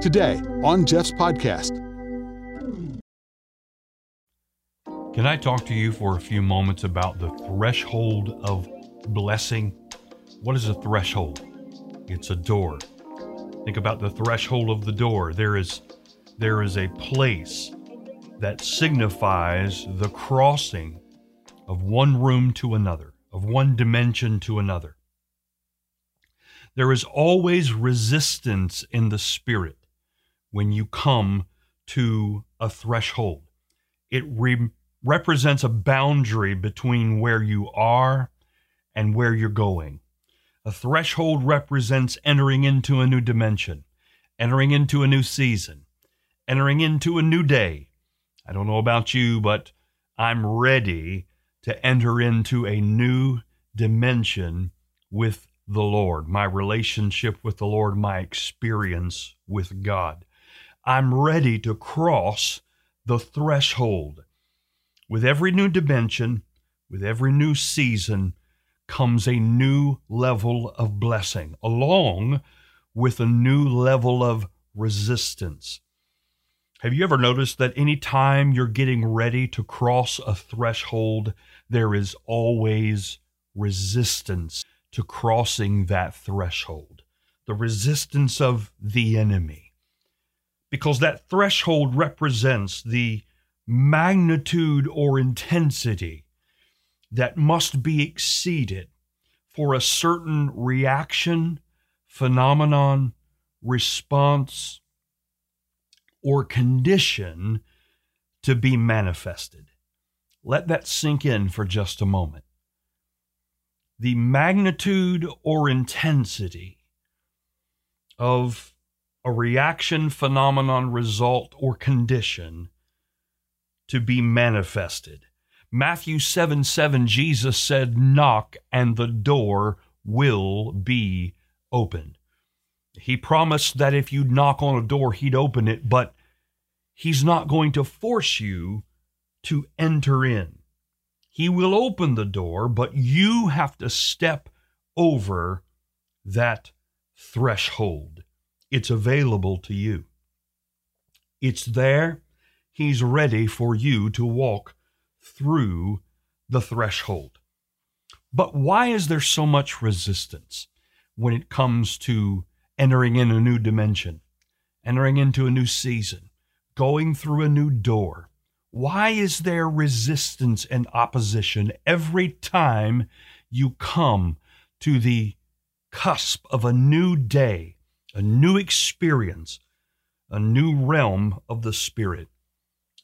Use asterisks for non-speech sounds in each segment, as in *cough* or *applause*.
today on Jeff's podcast. Can I talk to you for a few moments about the threshold of blessing? What is a threshold? It's a door. Think about the threshold of the door. There is there is a place that signifies the crossing of one room to another, of one dimension to another. There is always resistance in the spirit when you come to a threshold. It re- represents a boundary between where you are and where you're going. A threshold represents entering into a new dimension, entering into a new season, entering into a new day. I don't know about you, but I'm ready to enter into a new dimension with the Lord, my relationship with the Lord, my experience with God. I'm ready to cross the threshold. With every new dimension, with every new season, comes a new level of blessing, along with a new level of resistance. Have you ever noticed that any time you're getting ready to cross a threshold, there is always resistance to crossing that threshold? The resistance of the enemy because that threshold represents the magnitude or intensity that must be exceeded for a certain reaction, phenomenon, response, or condition to be manifested. Let that sink in for just a moment. The magnitude or intensity of a reaction, phenomenon, result, or condition to be manifested. Matthew 7 7, Jesus said, Knock and the door will be opened. He promised that if you knock on a door, he'd open it, but he's not going to force you to enter in. He will open the door, but you have to step over that threshold. It's available to you. It's there. He's ready for you to walk through the threshold. But why is there so much resistance when it comes to entering in a new dimension, entering into a new season, going through a new door? Why is there resistance and opposition every time you come to the cusp of a new day, a new experience, a new realm of the Spirit,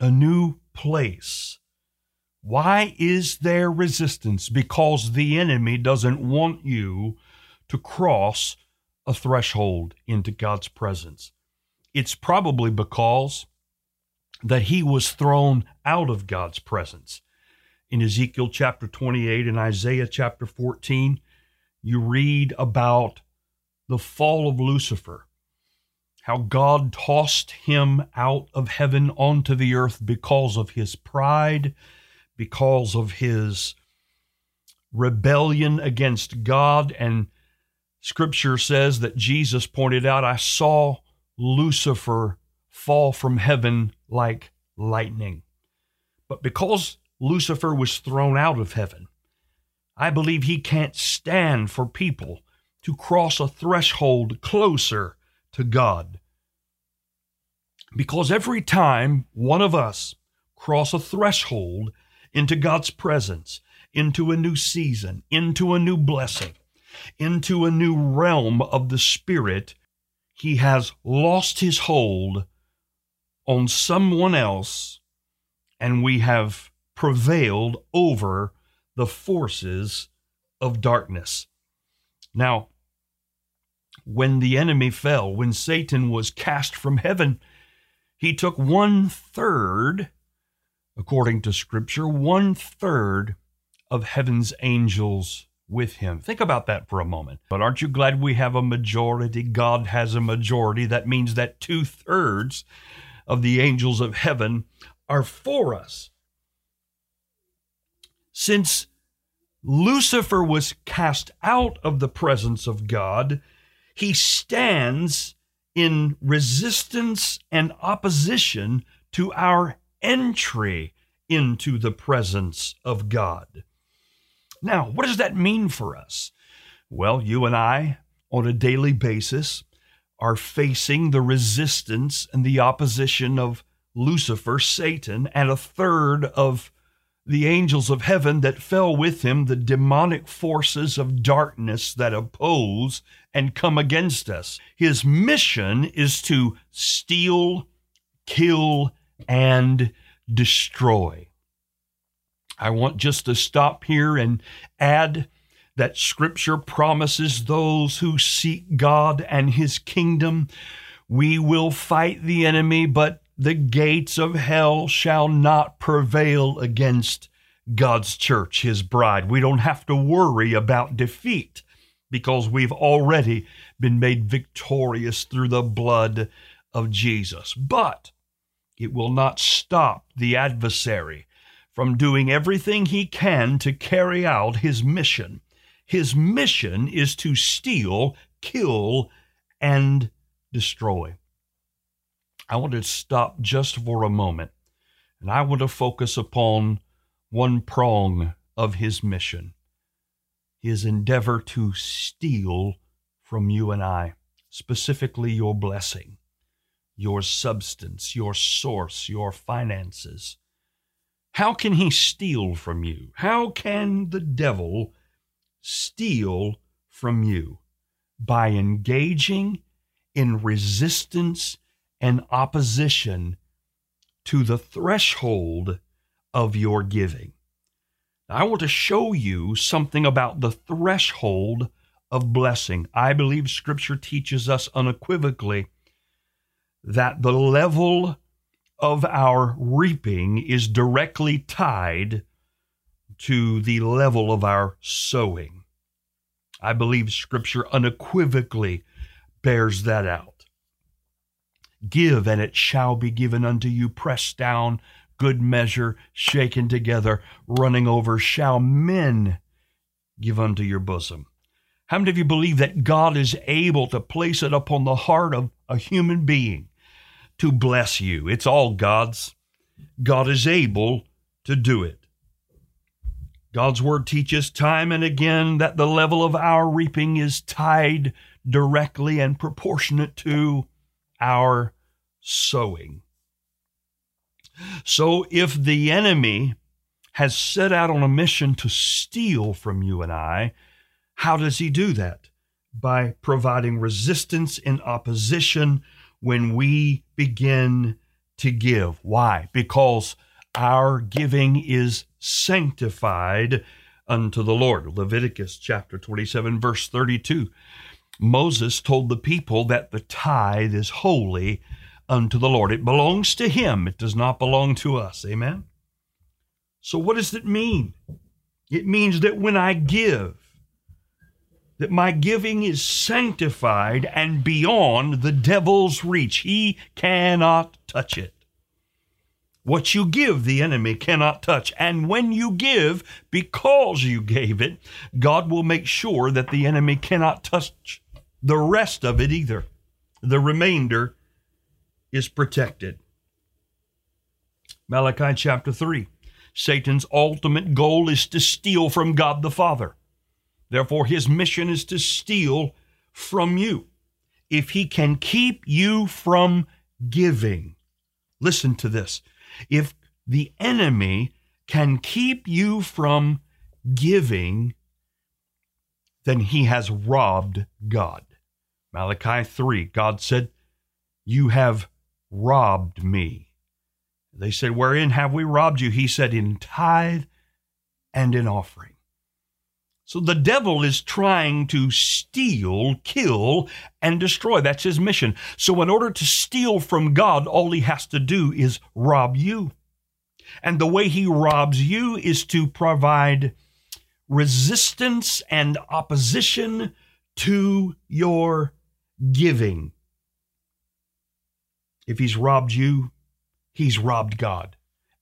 a new place. Why is there resistance? Because the enemy doesn't want you to cross a threshold into God's presence. It's probably because that he was thrown out of God's presence. In Ezekiel chapter 28 and Isaiah chapter 14, you read about the fall of Lucifer, how God tossed him out of heaven onto the earth because of his pride, because of his rebellion against God. And scripture says that Jesus pointed out, I saw Lucifer fall from heaven like lightning. But because Lucifer was thrown out of heaven, I believe he can't stand for people to cross a threshold closer to God. Because every time one of us cross a threshold into God's presence, into a new season, into a new blessing, into a new realm of the Spirit, he has lost his hold on someone else, and we have prevailed over the forces of darkness. Now, when the enemy fell, when Satan was cast from heaven, he took one third, according to Scripture, one third of heaven's angels with him. Think about that for a moment. But aren't you glad we have a majority? God has a majority. That means that two thirds of the angels of heaven are for us. Since Lucifer was cast out of the presence of God, he stands in resistance and opposition to our entry into the presence of God. Now, what does that mean for us? Well, you and I, on a daily basis, are facing the resistance and the opposition of Lucifer, Satan, and a third of the angels of heaven that fell with him, the demonic forces of darkness that oppose and come against us. His mission is to steal, kill, and destroy. I want just to stop here and add that Scripture promises those who seek God and His kingdom, we will fight the enemy, but the gates of hell shall not prevail against God's church, His bride. We don't have to worry about defeat because we've already been made victorious through the blood of Jesus. But it will not stop the adversary from doing everything he can to carry out his mission. His mission is to steal, kill, and destroy. I want to stop just for a moment and I want to focus upon one prong of his mission his endeavor to steal from you and I, specifically your blessing, your substance, your source, your finances. How can he steal from you? How can the devil steal from you? By engaging in resistance and opposition to the threshold of your giving. I want to show you something about the threshold of blessing. I believe Scripture teaches us unequivocally that the level of our reaping is directly tied to the level of our sowing. I believe Scripture unequivocally bears that out. Give, and it shall be given unto you, pressed down, good measure, shaken together, running over, shall men give unto your bosom. How many of you believe that God is able to place it upon the heart of a human being to bless you? It's all God's. God is able to do it. God's word teaches time and again that the level of our reaping is tied directly and proportionate to our sowing. So if the enemy has set out on a mission to steal from you and I, how does he do that? By providing resistance and opposition when we begin to give. Why? Because our giving is sanctified unto the Lord. Leviticus chapter 27, verse 32. Moses told the people that the tithe is holy unto the Lord. It belongs to Him, it does not belong to us. Amen? So, what does it mean? It means that when I give, that my giving is sanctified and beyond the devil's reach. He cannot touch it. What you give, the enemy cannot touch. And when you give, because you gave it, God will make sure that the enemy cannot touch the rest of it either. The remainder is protected. Malachi chapter 3 Satan's ultimate goal is to steal from God the Father. Therefore, his mission is to steal from you. If he can keep you from giving, listen to this. If the enemy can keep you from giving, then he has robbed God. Malachi 3, God said, You have robbed me. They said, Wherein have we robbed you? He said, In tithe and in offering. So the devil is trying to steal, kill, and destroy. That's his mission. So, in order to steal from God, all he has to do is rob you. And the way he robs you is to provide resistance and opposition to your giving. If he's robbed you, he's robbed God.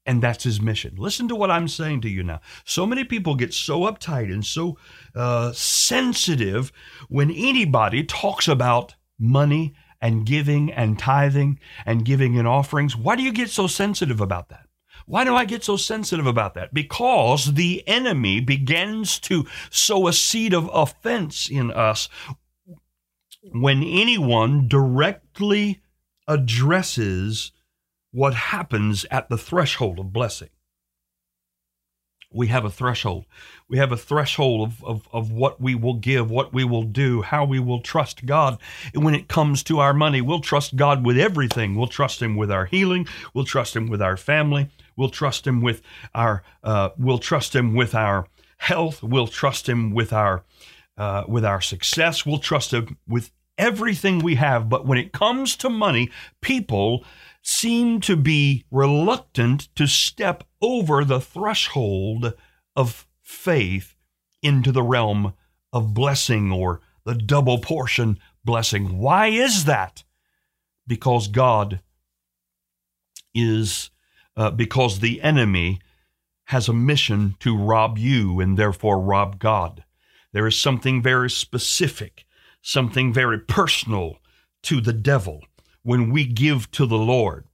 And that's his mission. Listen to what I'm saying to you now. So many people get so uptight and so uh, sensitive when anybody talks about money and giving and tithing and giving in offerings. Why do you get so sensitive about that? Why do I get so sensitive about that? Because the enemy begins to sow a seed of offense in us when anyone directly addresses what happens at the threshold of blessing we have a threshold. We have a threshold of, of, of what we will give, what we will do, how we will trust God. And when it comes to our money, we'll trust God with everything. We'll trust Him with our healing. We'll trust Him with our family. We'll trust Him with our. Uh, we'll trust Him with our health. We'll trust Him with our uh, with our success. We'll trust Him with everything we have. But when it comes to money, people seem to be reluctant to step over the threshold of faith into the realm of blessing or the double portion blessing. Why is that? Because God is, uh, because the enemy has a mission to rob you and therefore rob God. There is something very specific, something very personal to the devil when we give to the Lord.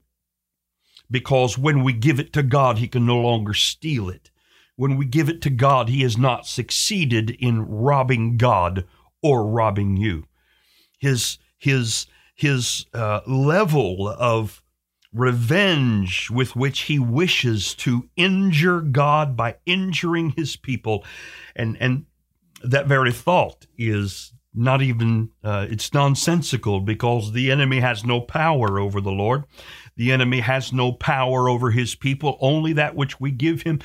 Because when we give it to God, He can no longer steal it. When we give it to God, He has not succeeded in robbing God or robbing you. His, his, his uh, level of revenge with which he wishes to injure God by injuring his people. And, and that very thought is not even uh, it's nonsensical because the enemy has no power over the lord. The enemy has no power over his people only that which we give him.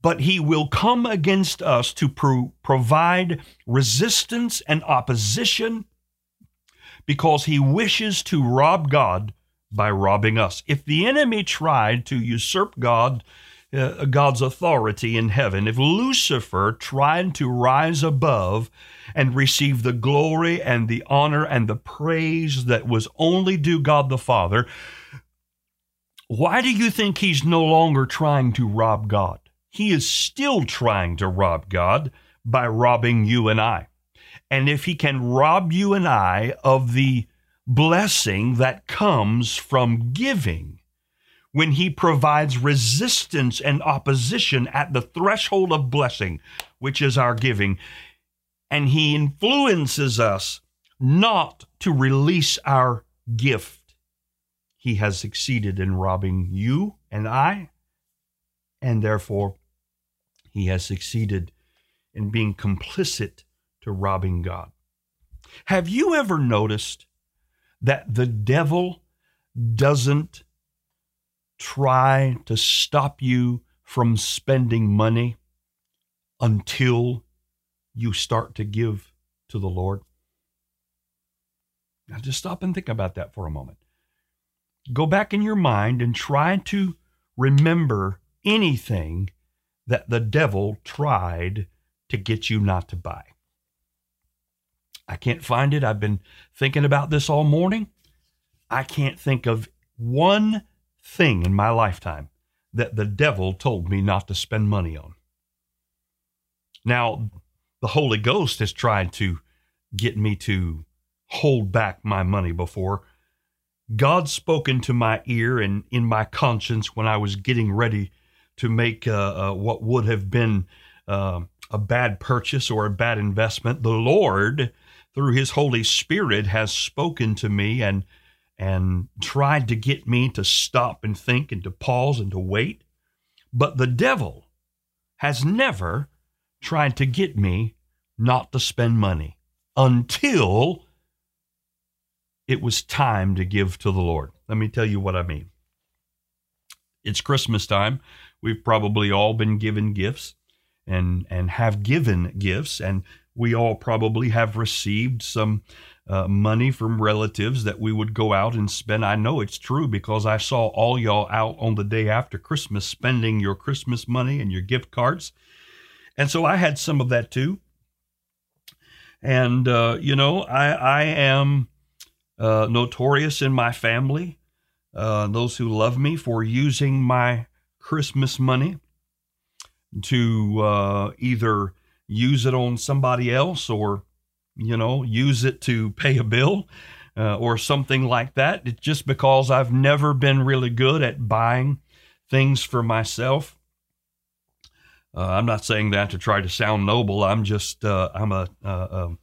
But he will come against us to pro- provide resistance and opposition because he wishes to rob god by robbing us. If the enemy tried to usurp god uh, God's authority in heaven, if Lucifer tried to rise above and receive the glory and the honor and the praise that was only due God the Father, why do you think he's no longer trying to rob God? He is still trying to rob God by robbing you and I. And if he can rob you and I of the blessing that comes from giving, when he provides resistance and opposition at the threshold of blessing, which is our giving, and he influences us not to release our gift. He has succeeded in robbing you and I, and therefore he has succeeded in being complicit to robbing God. Have you ever noticed that the devil doesn't try to stop you from spending money until you start to give to the Lord? Now, just stop and think about that for a moment. Go back in your mind and try to remember anything that the devil tried to get you not to buy. I can't find it. I've been thinking about this all morning. I can't think of one thing in my lifetime that the devil told me not to spend money on. Now, the Holy Ghost has tried to get me to hold back my money before. God spoke into my ear and in my conscience when I was getting ready to make uh, uh, what would have been uh, a bad purchase or a bad investment. The Lord, through His Holy Spirit, has spoken to me and and tried to get me to stop and think and to pause and to wait. But the devil has never tried to get me not to spend money until it was time to give to the Lord. Let me tell you what I mean. It's Christmas time. We've probably all been given gifts and and have given gifts and we all probably have received some uh, money from relatives that we would go out and spend. I know it's true because I saw all y'all out on the day after Christmas spending your Christmas money and your gift cards. And so I had some of that too. And, uh, you know, I, I am uh, notorious in my family, uh, those who love me, for using my Christmas money to uh, either use it on somebody else or you know, use it to pay a bill. uh, or something like that. It's just because I've never been really good at buying things for myself. Uh, I'm not saying that to try to sound noble. I'm just, uh, I'm a, uh, um,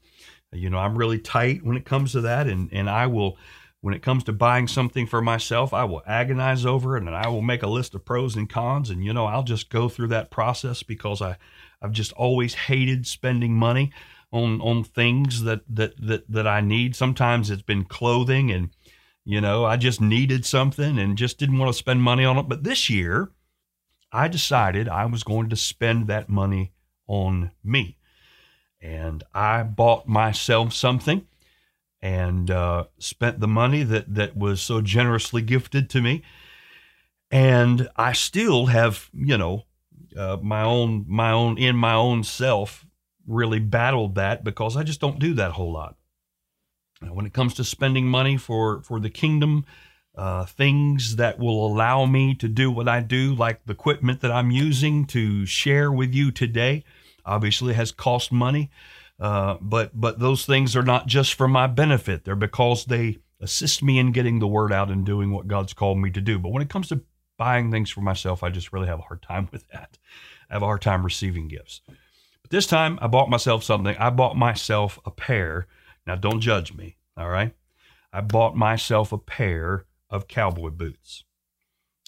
you know, I'm really tight when it comes to that. And, and I will, when it comes to buying something for myself, I will agonize over it and I will make a list of pros and cons. And, you know, I'll just go through that process because I, I've just always hated spending money on, on things that, that, that, that I need. Sometimes it's been clothing and, you know, I just needed something and just didn't want to spend money on it. But this year, I decided I was going to spend that money on me. And I bought myself something and uh, spent the money that that was so generously gifted to me. And I still have, you know, uh, my own my own in my own self really battled that because I just don't do that whole lot. When it comes to spending money for for the kingdom, uh, things that will allow me to do what I do, like the equipment that I'm using to share with you today, obviously has cost money. Uh, but but those things are not just for my benefit. They're because they assist me in getting the word out and doing what God's called me to do. But when it comes to buying things for myself, I just really have a hard time with that. I have a hard time receiving gifts. But this time I bought myself something. I bought myself a pair. Now don't judge me, all right? I bought myself a pair of cowboy boots.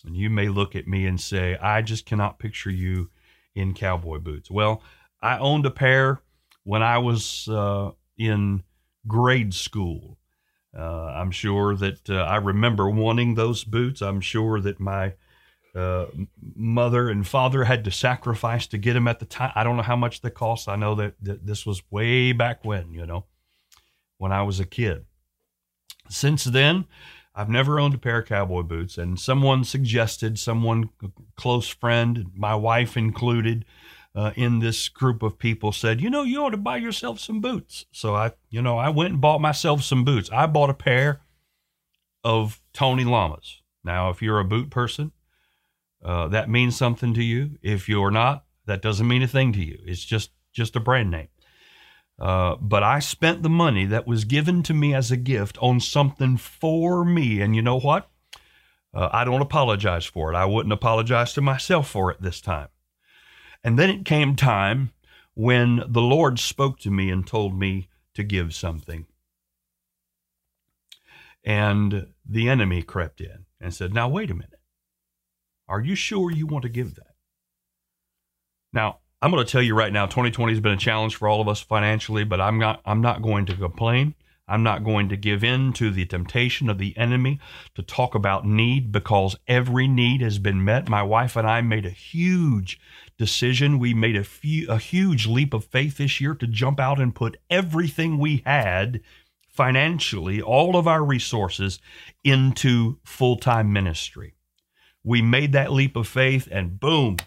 And you may look at me and say, I just cannot picture you in cowboy boots. Well, I owned a pair when I was uh, in grade school. Uh, I'm sure that uh, I remember wanting those boots. I'm sure that my uh, mother and father had to sacrifice to get him at the time. I don't know how much they cost. I know that, that this was way back when, you know, when I was a kid. Since then, I've never owned a pair of cowboy boots, and someone suggested, someone close friend, my wife included, uh, in this group of people said, you know, you ought to buy yourself some boots. So I, you know, I went and bought myself some boots. I bought a pair of Tony Lamas. Now, if you're a boot person, uh, that means something to you. If you're not, that doesn't mean a thing to you. It's just just a brand name. Uh, but I spent the money that was given to me as a gift on something for me, and you know what? Uh, I don't apologize for it. I wouldn't apologize to myself for it this time. And then it came time when the Lord spoke to me and told me to give something. And the enemy crept in and said, Now, wait a minute. Are you sure you want to give that? Now, I'm going to tell you right now, 2020 has been a challenge for all of us financially, but I'm not, I'm not going to complain. I'm not going to give in to the temptation of the enemy to talk about need because every need has been met. My wife and I made a huge decision. We made a, few, a huge leap of faith this year to jump out and put everything we had financially, all of our resources, into full time ministry. We made that leap of faith, and boom,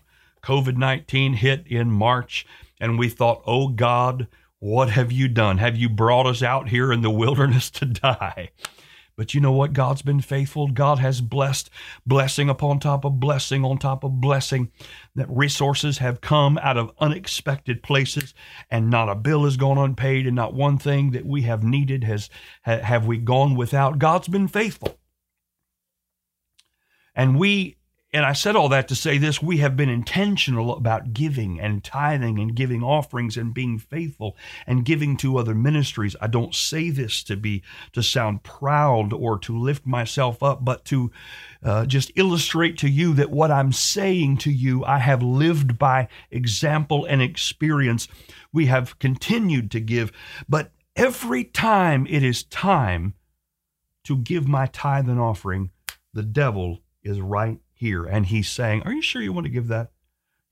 COVID 19 hit in March. And we thought, oh God, what have you done? Have you brought us out here in the wilderness to die? But you know what? God's been faithful. God has blessed blessing upon top of blessing on top of blessing. That resources have come out of unexpected places, and not a bill has gone unpaid, and not one thing that we have needed has have we gone without. God's been faithful. And we and I said all that to say this we have been intentional about giving and tithing and giving offerings and being faithful and giving to other ministries. I don't say this to be to sound proud or to lift myself up, but to uh, just illustrate to you that what I'm saying to you, I have lived by example and experience. We have continued to give, but every time it is time to give my tithe and offering, the devil is right here. And he's saying, Are you sure you want to give that?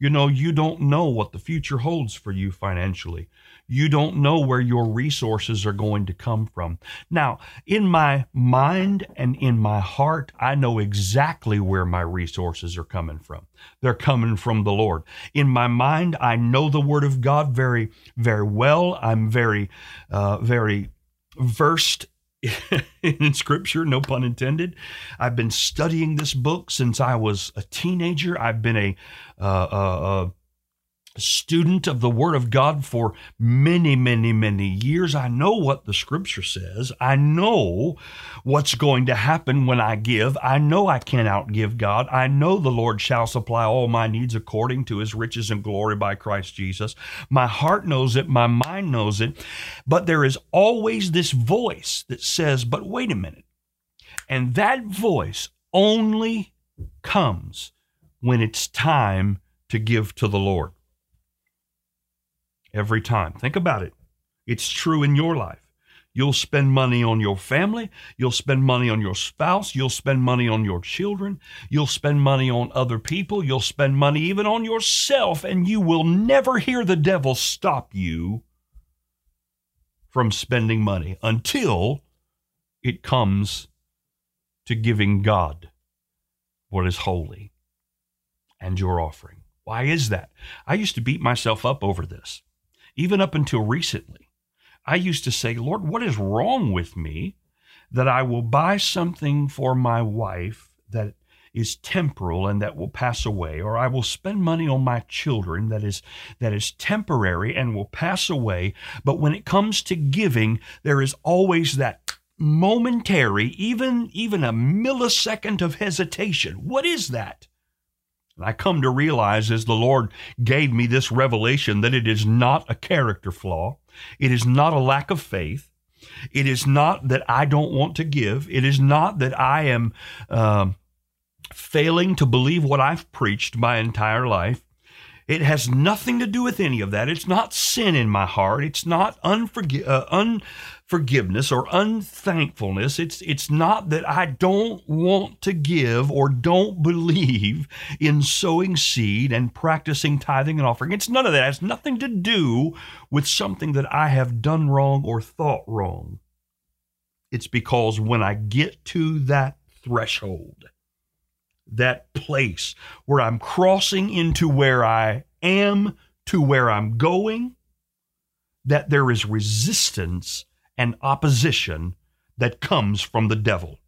You know, you don't know what the future holds for you financially. You don't know where your resources are going to come from. Now, in my mind and in my heart, I know exactly where my resources are coming from. They're coming from the Lord. In my mind, I know the Word of God very, very well. I'm very, uh, very versed *laughs* in scripture, no pun intended. I've been studying this book since I was a teenager. I've been a, uh, uh, uh, student of the Word of God for many, many, many years. I know what the Scripture says. I know what's going to happen when I give. I know I can't outgive God. I know the Lord shall supply all my needs according to His riches and glory by Christ Jesus. My heart knows it. My mind knows it. But there is always this voice that says, but wait a minute. And that voice only comes when it's time to give to the Lord every time. Think about it. It's true in your life. You'll spend money on your family. You'll spend money on your spouse. You'll spend money on your children. You'll spend money on other people. You'll spend money even on yourself, and you will never hear the devil stop you from spending money until it comes to giving God what is holy and your offering. Why is that? I used to beat myself up over this even up until recently, I used to say, Lord, what is wrong with me that I will buy something for my wife that is temporal and that will pass away or I will spend money on my children that is that is temporary and will pass away but when it comes to giving there is always that momentary even even a millisecond of hesitation. What is that I come to realize as the Lord gave me this revelation that it is not a character flaw. It is not a lack of faith. It is not that I don't want to give. It is not that I am uh, failing to believe what I've preached my entire life. It has nothing to do with any of that. It's not sin in my heart. It's not unforgi- uh, unforgiveness or unthankfulness. It's, it's not that I don't want to give or don't believe in sowing seed and practicing tithing and offering. It's none of that. It has nothing to do with something that I have done wrong or thought wrong. It's because when I get to that threshold, that place where I'm crossing into where I am to where I'm going, that there is resistance and opposition that comes from the devil.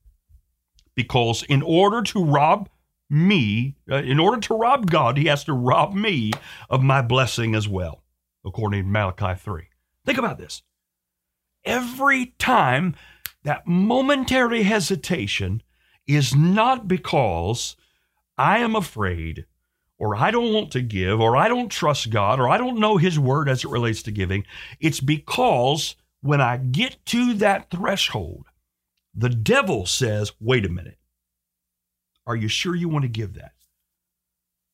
Because in order to rob me, uh, in order to rob God, he has to rob me of my blessing as well, according to Malachi 3. Think about this. Every time that momentary hesitation is not because I am afraid or I don't want to give or I don't trust God or I don't know His word as it relates to giving. It's because when I get to that threshold, the devil says, wait a minute. Are you sure you want to give that?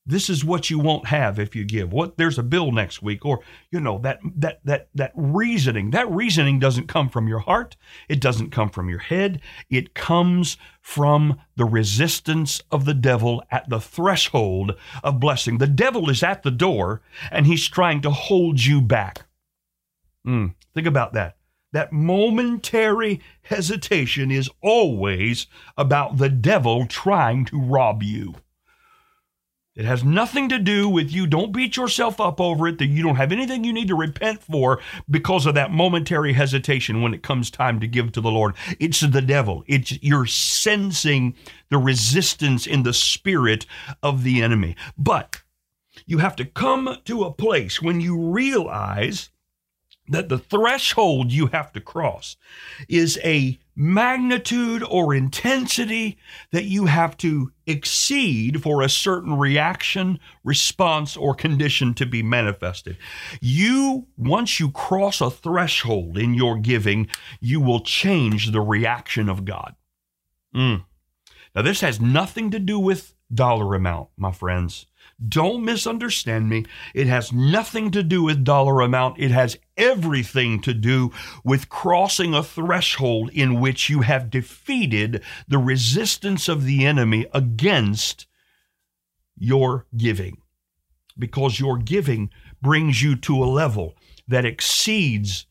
this is what you won't have if you give. What there's a bill next week or you know that that that that reasoning. That reasoning doesn't come from your heart. It doesn't come from your head. It comes from the resistance of the devil at the threshold of blessing. The devil is at the door and he's trying to hold you back. Mm, think about that that momentary hesitation is always about the devil trying to rob you it has nothing to do with you. Don't beat yourself up over it that you don't have anything you need to repent for because of that momentary hesitation when it comes time to give to the Lord. It's the devil. It's you're sensing the resistance in the spirit of the enemy. But you have to come to a place when you realize that the threshold you have to cross is a magnitude or intensity that you have to exceed for a certain reaction, response, or condition to be manifested. You, once you cross a threshold in your giving, you will change the reaction of God. Mm. Now, this has nothing to do with dollar amount, my friends. Don't misunderstand me. It has nothing to do with dollar amount. It has everything to do with crossing a threshold in which you have defeated the resistance of the enemy against your giving. Because your giving brings you to a level that exceeds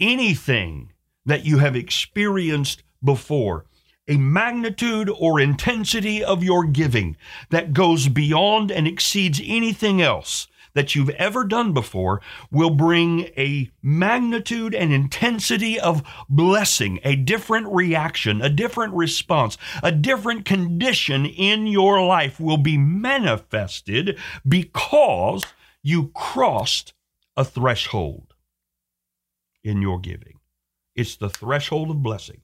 anything that you have experienced before a magnitude or intensity of your giving that goes beyond and exceeds anything else that you've ever done before will bring a magnitude and intensity of blessing, a different reaction, a different response, a different condition in your life will be manifested because you crossed a threshold in your giving. It's the threshold of blessing.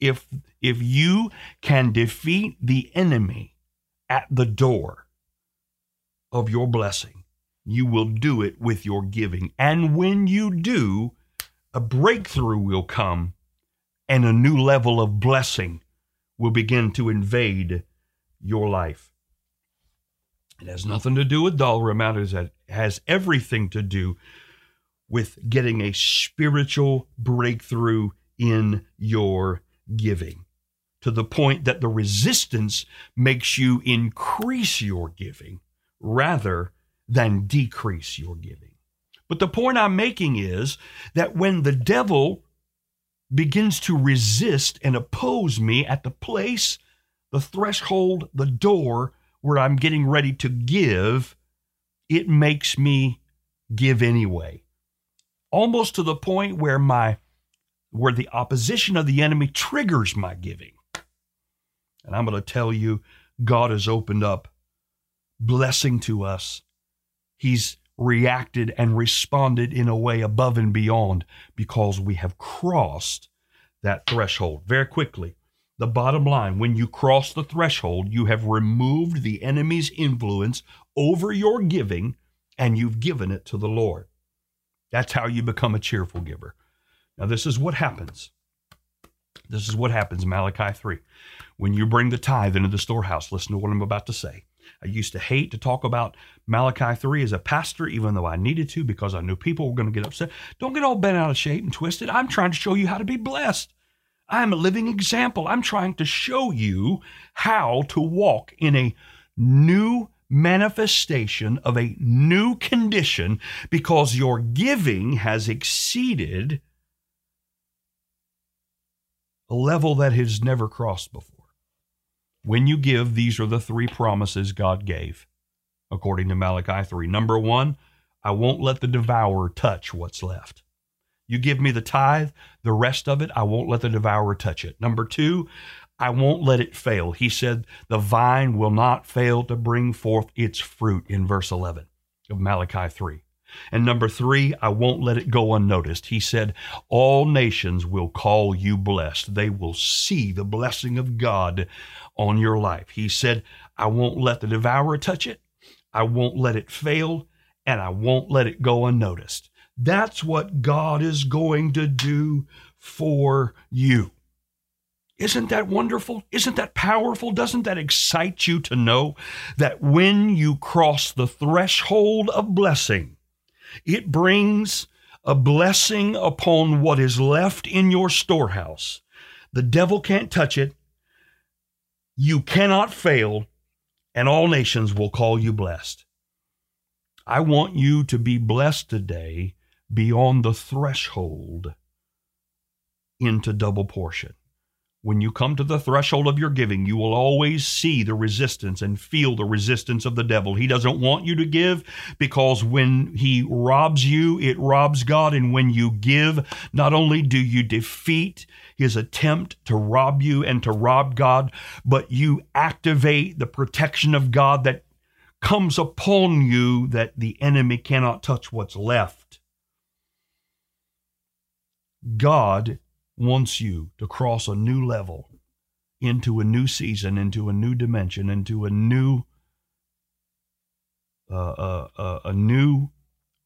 If if you can defeat the enemy at the door of your blessing, you will do it with your giving. And when you do, a breakthrough will come and a new level of blessing will begin to invade your life. It has nothing to do with dollar amount, it has everything to do with getting a spiritual breakthrough in your giving to the point that the resistance makes you increase your giving rather than decrease your giving. But the point I'm making is that when the devil begins to resist and oppose me at the place, the threshold, the door where I'm getting ready to give, it makes me give anyway. Almost to the point where my where the opposition of the enemy triggers my giving. And I'm going to tell you, God has opened up blessing to us. He's reacted and responded in a way above and beyond because we have crossed that threshold very quickly. The bottom line when you cross the threshold, you have removed the enemy's influence over your giving and you've given it to the Lord. That's how you become a cheerful giver. Now, this is what happens. This is what happens, Malachi 3. When you bring the tithe into the storehouse, listen to what I'm about to say. I used to hate to talk about Malachi 3 as a pastor, even though I needed to because I knew people were going to get upset. Don't get all bent out of shape and twisted. I'm trying to show you how to be blessed. I'm a living example. I'm trying to show you how to walk in a new manifestation of a new condition because your giving has exceeded a level that has never crossed before. When you give, these are the three promises God gave, according to Malachi 3. Number one, I won't let the devourer touch what's left. You give me the tithe, the rest of it, I won't let the devourer touch it. Number two, I won't let it fail. He said, The vine will not fail to bring forth its fruit in verse 11 of Malachi 3. And number three, I won't let it go unnoticed. He said, All nations will call you blessed. They will see the blessing of God on your life. He said, I won't let the devourer touch it. I won't let it fail. And I won't let it go unnoticed. That's what God is going to do for you. Isn't that wonderful? Isn't that powerful? Doesn't that excite you to know that when you cross the threshold of blessing, it brings a blessing upon what is left in your storehouse? The devil can't touch it. You cannot fail, and all nations will call you blessed. I want you to be blessed today beyond the threshold into double portion. When you come to the threshold of your giving, you will always see the resistance and feel the resistance of the devil. He doesn't want you to give because when he robs you, it robs God. And when you give, not only do you defeat his attempt to rob you and to rob God, but you activate the protection of God that comes upon you that the enemy cannot touch what's left. God wants you to cross a new level into a new season, into a new dimension, into a new uh, uh, uh, a new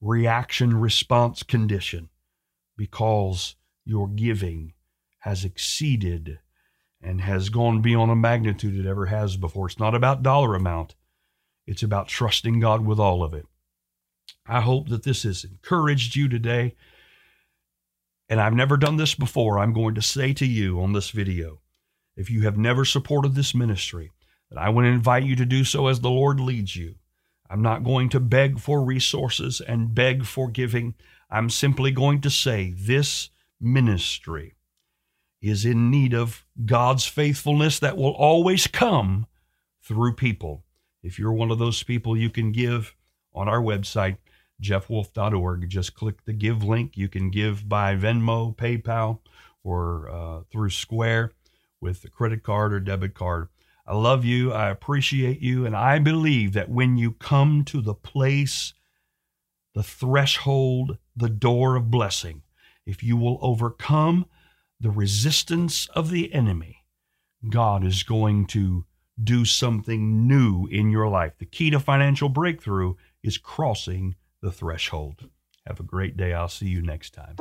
reaction response condition because your giving has exceeded and has gone beyond a magnitude it ever has before. It's not about dollar amount, it's about trusting God with all of it. I hope that this has encouraged you today and I've never done this before, I'm going to say to you on this video if you have never supported this ministry, that I want to invite you to do so as the Lord leads you. I'm not going to beg for resources and beg for giving. I'm simply going to say this ministry is in need of God's faithfulness that will always come through people. If you're one of those people, you can give on our website jeffwolf.org. Just click the give link. You can give by Venmo, PayPal, or uh, through Square with a credit card or debit card. I love you. I appreciate you. And I believe that when you come to the place the threshold, the door of blessing. If you will overcome the resistance of the enemy, God is going to do something new in your life. The key to financial breakthrough is crossing the threshold. Have a great day. I'll see you next time.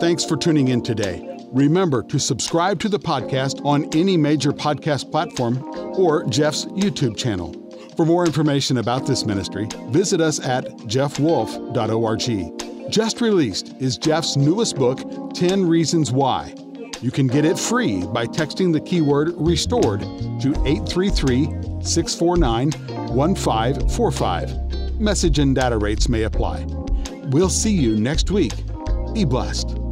Thanks for tuning in today. Remember to subscribe to the podcast on any major podcast platform or Jeff's YouTube channel. For more information about this ministry, visit us at jeffwolf.org. Just released is Jeff's newest book, 10 Reasons Why. You can get it free by texting the keyword restored to 833 649 1545. Message and data rates may apply. We'll see you next week. Be blessed.